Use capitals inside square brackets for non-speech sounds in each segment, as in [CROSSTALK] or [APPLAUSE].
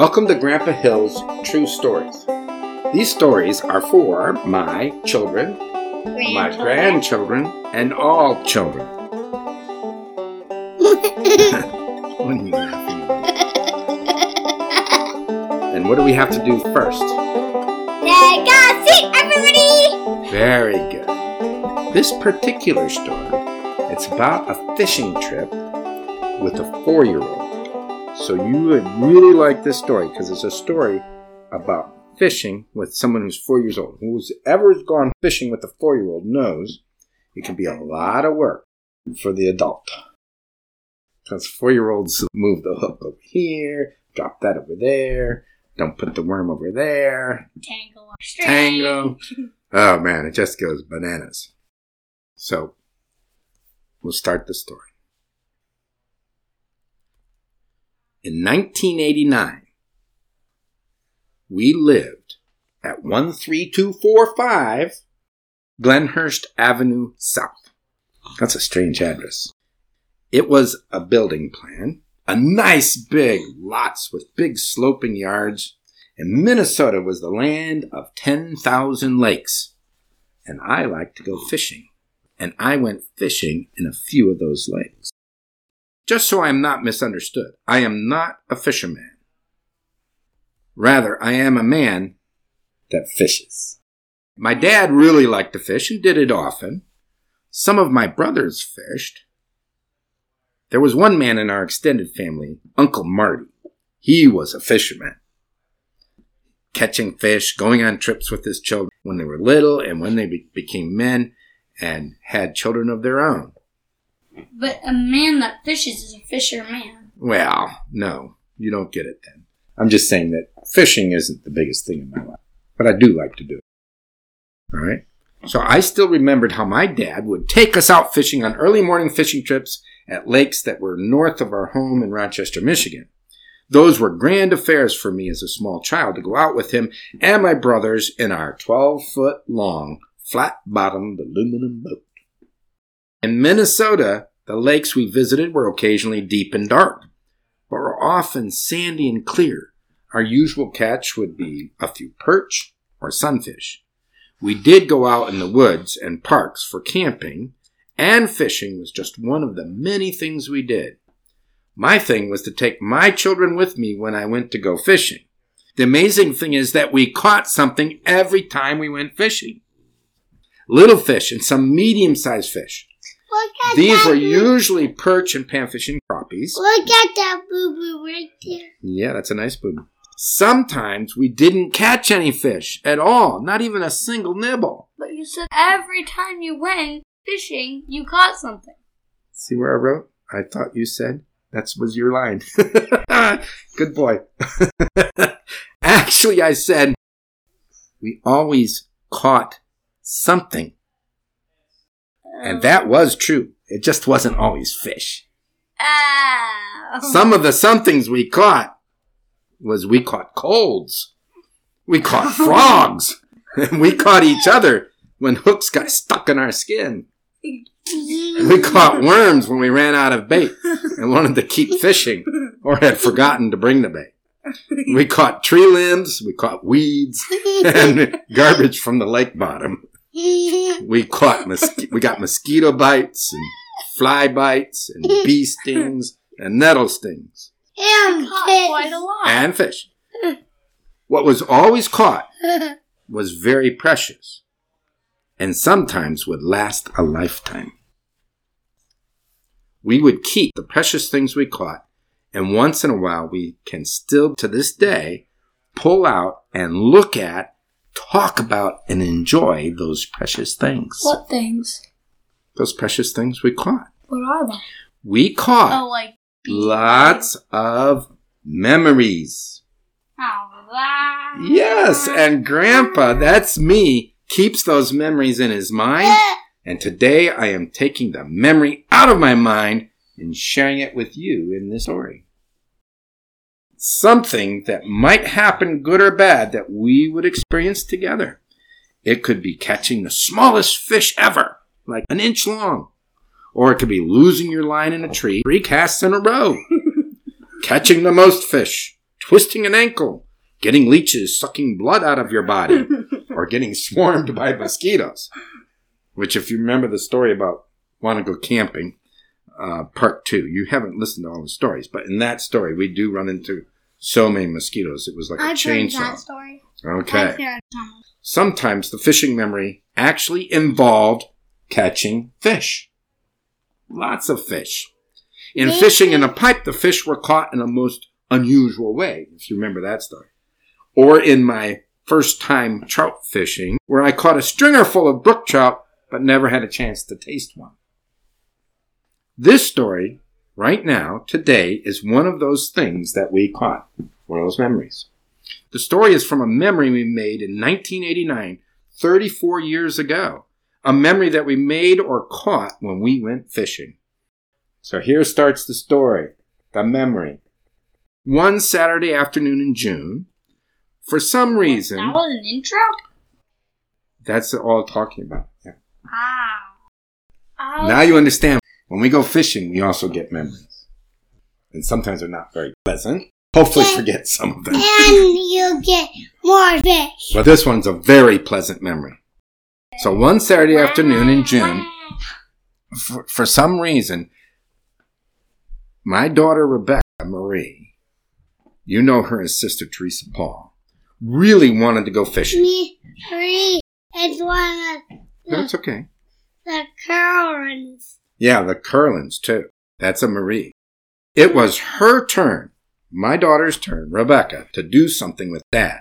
Welcome to Grandpa Hill's True Stories. These stories are for my children, my grandchildren, and all children. [LAUGHS] what are you laughing at? And what do we have to do first? Take a seat, everybody! Very good. This particular story, it's about a fishing trip with a four-year-old. So you would really like this story because it's a story about fishing with someone who's four years old. Who's ever gone fishing with a four-year-old knows it can be a lot of work for the adult. Because four-year-olds move the hook over here, drop that over there, don't put the worm over there, Tangle. Tango. Oh man, it just goes bananas. So, we'll start the story. In 1989, we lived at 13245 Glenhurst Avenue South. That's a strange address. It was a building plan, a nice big lots with big sloping yards, and Minnesota was the land of 10,000 lakes. And I like to go fishing, and I went fishing in a few of those lakes. Just so I am not misunderstood, I am not a fisherman. Rather, I am a man that fishes. My dad really liked to fish and did it often. Some of my brothers fished. There was one man in our extended family, Uncle Marty. He was a fisherman. Catching fish, going on trips with his children when they were little and when they be- became men and had children of their own. But a man that fishes is a fisherman. Well, no, you don't get it then. I'm just saying that fishing isn't the biggest thing in my life, but I do like to do it. All right. So I still remembered how my dad would take us out fishing on early morning fishing trips at lakes that were north of our home in Rochester, Michigan. Those were grand affairs for me as a small child to go out with him and my brothers in our 12 foot long, flat bottomed aluminum boat. In Minnesota, the lakes we visited were occasionally deep and dark, but were often sandy and clear. Our usual catch would be a few perch or sunfish. We did go out in the woods and parks for camping, and fishing was just one of the many things we did. My thing was to take my children with me when I went to go fishing. The amazing thing is that we caught something every time we went fishing. Little fish and some medium sized fish. Look at These were boo- usually perch and panfish and crappies. Look at that boo boo right there. Yeah, that's a nice boob. Sometimes we didn't catch any fish at all, not even a single nibble. But you said every time you went fishing, you caught something. See where I wrote? I thought you said that was your line. [LAUGHS] Good boy. [LAUGHS] Actually, I said we always caught something. And that was true. It just wasn't always fish. Ow. Some of the somethings we caught was we caught colds. We caught [LAUGHS] frogs. And [LAUGHS] we caught each other when hooks got stuck in our skin. We caught worms when we ran out of bait and wanted to keep fishing or had forgotten to bring the bait. We caught tree limbs, we caught weeds [LAUGHS] and garbage from the lake bottom. We caught mosqui- we got mosquito bites and fly bites and bee [LAUGHS] stings and nettle stings I caught quite a lot. and fish. What was always caught was very precious and sometimes would last a lifetime. We would keep the precious things we caught, and once in a while we can still to this day pull out and look at, talk about, and enjoy those precious things. what things? Those precious things we caught. What are they? We caught Oh, like lots of memories. Oh, that. Yes, and Grandpa, that's me, keeps those memories in his mind. And today I am taking the memory out of my mind and sharing it with you in this story. Something that might happen, good or bad, that we would experience together. It could be catching the smallest fish ever, like an inch long. Or it could be losing your line in a tree three casts in a row. [LAUGHS] catching the most fish, twisting an ankle, getting leeches sucking blood out of your body, [LAUGHS] or getting swarmed by mosquitoes. Which, if you remember the story about want to go camping, uh, part two, you haven't listened to all the stories, but in that story, we do run into so many mosquitoes. It was like a I've heard chainsaw. story. Okay. Sometimes the fishing memory actually involved catching fish. Lots of fish. In Me fishing in a pipe, the fish were caught in a most unusual way, if you remember that story. Or in my first time trout fishing, where I caught a stringer full of brook trout, but never had a chance to taste one. This story, right now, today, is one of those things that we caught, one of those memories. The story is from a memory we made in 1989, 34 years ago. A memory that we made or caught when we went fishing. So here starts the story, the memory. One Saturday afternoon in June, for some reason, That was an intro? that's all talking about. Yeah. Ah. Now you understand. When we go fishing, we also get memories. And sometimes they're not very pleasant. Hopefully forget some of them. And you get more fish. But this one's a very pleasant memory. So one Saturday afternoon in June, for, for some reason, my daughter Rebecca Marie, you know her as Sister Teresa Paul, really wanted to go fishing. Me, Marie, is one of That's okay. the currents. Yeah, the Curlins too. That's a Marie. It was her turn, my daughter's turn, Rebecca, to do something with Dad.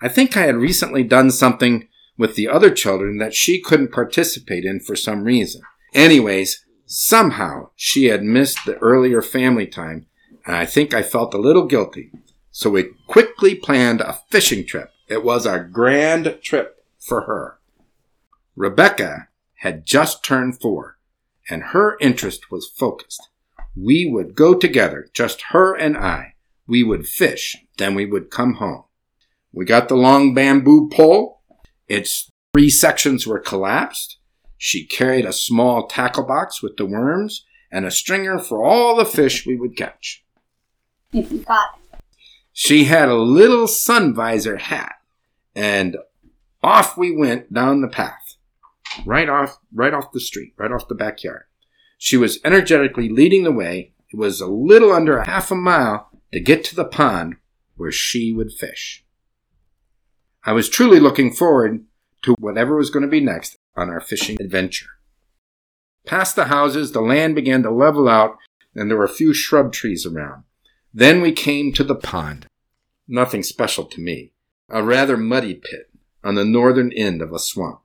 I think I had recently done something with the other children that she couldn't participate in for some reason. Anyways, somehow she had missed the earlier family time, and I think I felt a little guilty. So we quickly planned a fishing trip. It was a grand trip for her. Rebecca had just turned four, and her interest was focused. We would go together, just her and I. We would fish, then we would come home. We got the long bamboo pole. Its three sections were collapsed. She carried a small tackle box with the worms and a stringer for all the fish we would catch. If you got She had a little sun visor hat, and off we went down the path, right off, right off the street, right off the backyard. She was energetically leading the way. It was a little under a half a mile to get to the pond where she would fish. I was truly looking forward to whatever was going to be next on our fishing adventure. Past the houses, the land began to level out, and there were a few shrub trees around. Then we came to the pond. Nothing special to me. A rather muddy pit on the northern end of a swamp.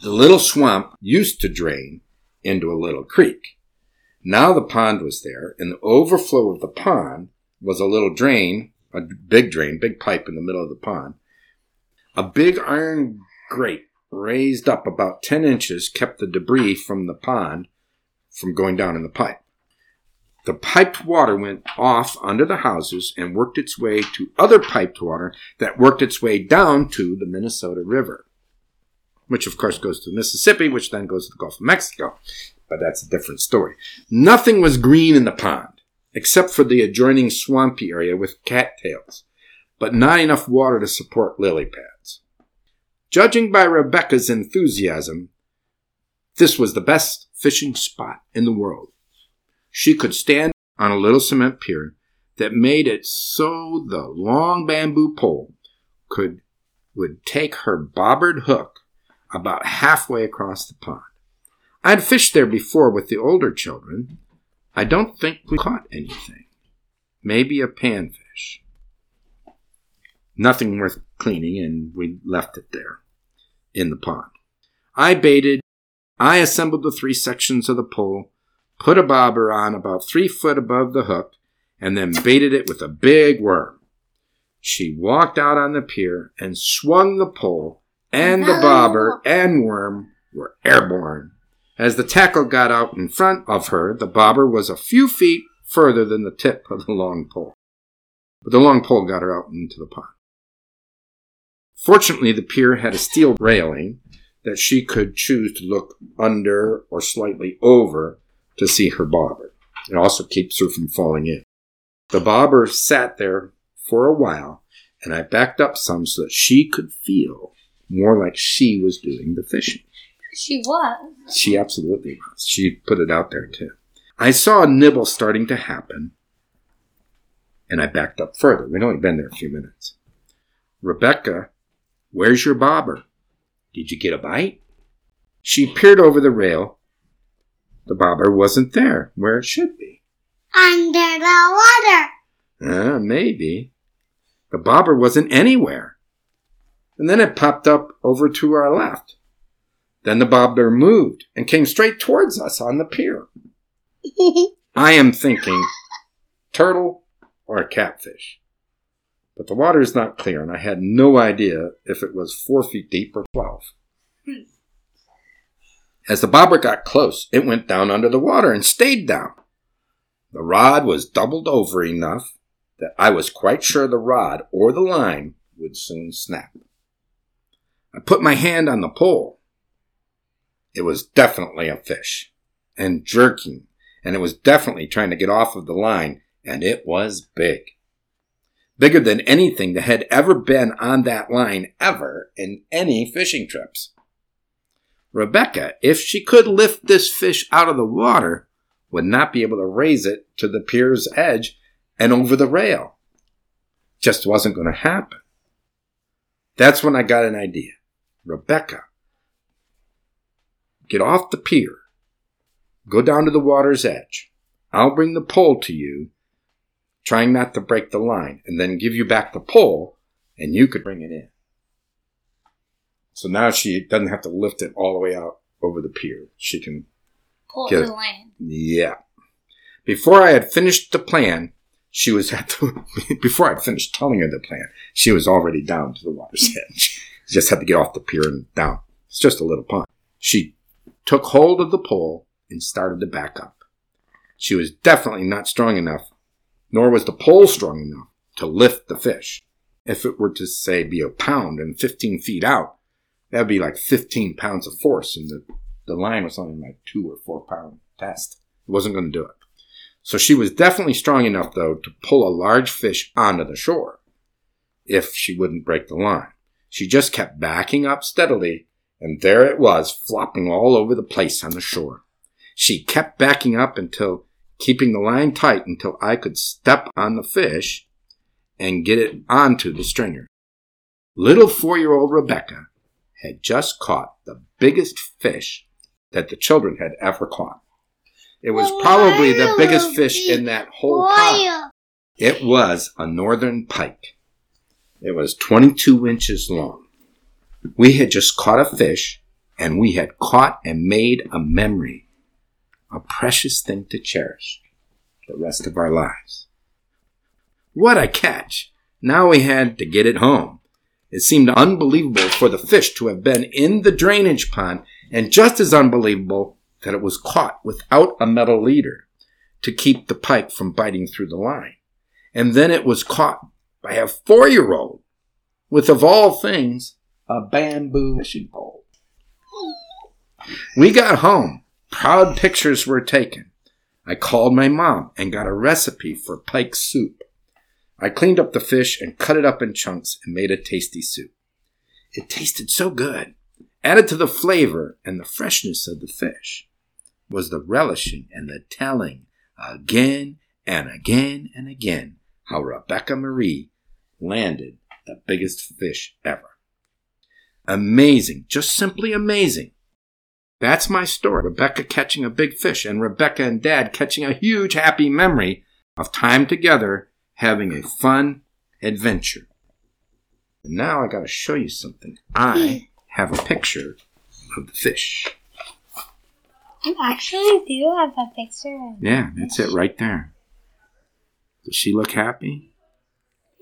The little swamp used to drain into a little creek. Now the pond was there, and the overflow of the pond was a little drain, a big drain, big pipe in the middle of the pond. A big iron grate raised up about 10 inches kept the debris from the pond from going down in the pipe. The piped water went off under the houses and worked its way to other piped water that worked its way down to the Minnesota River, which of course goes to the Mississippi, which then goes to the Gulf of Mexico. But that's a different story. Nothing was green in the pond, except for the adjoining swampy area with cattails, but not enough water to support lily pads. Judging by Rebecca's enthusiasm, this was the best fishing spot in the world. She could stand on a little cement pier that made it so the long bamboo pole could would take her bobbered hook about halfway across the pond. I'd fished there before with the older children. I don't think we caught anything. Maybe a panfish. Nothing worth cleaning, and we left it there in the pond. I baited. I assembled the three sections of the pole, put a bobber on about three foot above the hook, and then baited it with a big worm. She walked out on the pier and swung the pole, and the bobber and worm were airborne. As the tackle got out in front of her, the bobber was a few feet further than the tip of the long pole. But the long pole got her out into the pond. Fortunately, the pier had a steel railing that she could choose to look under or slightly over to see her bobber. It also keeps her from falling in. The bobber sat there for a while, and I backed up some so that she could feel more like she was doing the fishing. She was. She absolutely was. She put it out there too. I saw a nibble starting to happen, and I backed up further. We'd only been there a few minutes. Rebecca, where's your bobber? Did you get a bite? She peered over the rail. The bobber wasn't there where it should be. Under the water. Ah, maybe. The bobber wasn't anywhere. And then it popped up over to our left. Then the bobber moved and came straight towards us on the pier. [LAUGHS] I am thinking turtle or a catfish. But the water is not clear, and I had no idea if it was four feet deep or twelve. As the bobber got close, it went down under the water and stayed down. The rod was doubled over enough that I was quite sure the rod or the line would soon snap. I put my hand on the pole. It was definitely a fish and jerking, and it was definitely trying to get off of the line, and it was big. Bigger than anything that had ever been on that line ever in any fishing trips. Rebecca, if she could lift this fish out of the water, would not be able to raise it to the pier's edge and over the rail. Just wasn't going to happen. That's when I got an idea. Rebecca, get off the pier. Go down to the water's edge. I'll bring the pole to you, trying not to break the line, and then give you back the pole, and you could bring it in. So now she doesn't have to lift it all the way out over the pier. She can, Pull it Get to it. the land. yeah. Before I had finished the plan, she was at the, [LAUGHS] before I'd finished telling her the plan, she was already down to the water's [LAUGHS] edge. Just had to get off the pier and down. It's just a little pond. She took hold of the pole and started to back up. She was definitely not strong enough, nor was the pole strong enough to lift the fish. If it were to say be a pound and 15 feet out, that would be like 15 pounds of force, and the, the line was only like two or four pound test. It wasn't going to do it. So she was definitely strong enough, though, to pull a large fish onto the shore if she wouldn't break the line. She just kept backing up steadily, and there it was, flopping all over the place on the shore. She kept backing up until, keeping the line tight until I could step on the fish and get it onto the stringer. Little four year old Rebecca had just caught the biggest fish that the children had ever caught. It was probably the biggest fish in that whole pond. It was a northern pike. It was 22 inches long. We had just caught a fish, and we had caught and made a memory, a precious thing to cherish the rest of our lives. What a catch! Now we had to get it home. It seemed unbelievable for the fish to have been in the drainage pond, and just as unbelievable that it was caught without a metal leader to keep the pike from biting through the line. And then it was caught by have four year old with, of all things, a bamboo fishing pole. We got home. Proud pictures were taken. I called my mom and got a recipe for pike soup. I cleaned up the fish and cut it up in chunks and made a tasty soup. It tasted so good. Added to the flavor and the freshness of the fish was the relishing and the telling again and again and again how Rebecca Marie landed the biggest fish ever. Amazing, just simply amazing. That's my story. Rebecca catching a big fish and Rebecca and Dad catching a huge happy memory of time together having a fun adventure. And now I got to show you something. I [LAUGHS] have a picture of the fish. I actually do have a picture. Yeah, that's it right there. Does she look happy?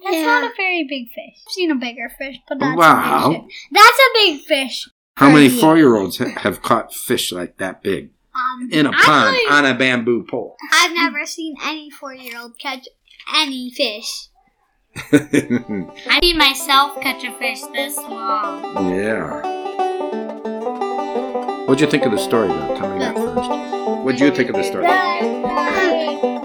That's Yeah. not a very big fish. I've seen a bigger fish, but that's a Wow. big fish. That's a big fish. How many Yeah. four year olds have caught fish like that big Um, in a pond on a bamboo pole? I've never seen any four-year-old catch any fish. I seen myself catch a fish this long. [LAUGHS] yeah. What'd you think of the story, though? Tell me that first. What'd you think of the story?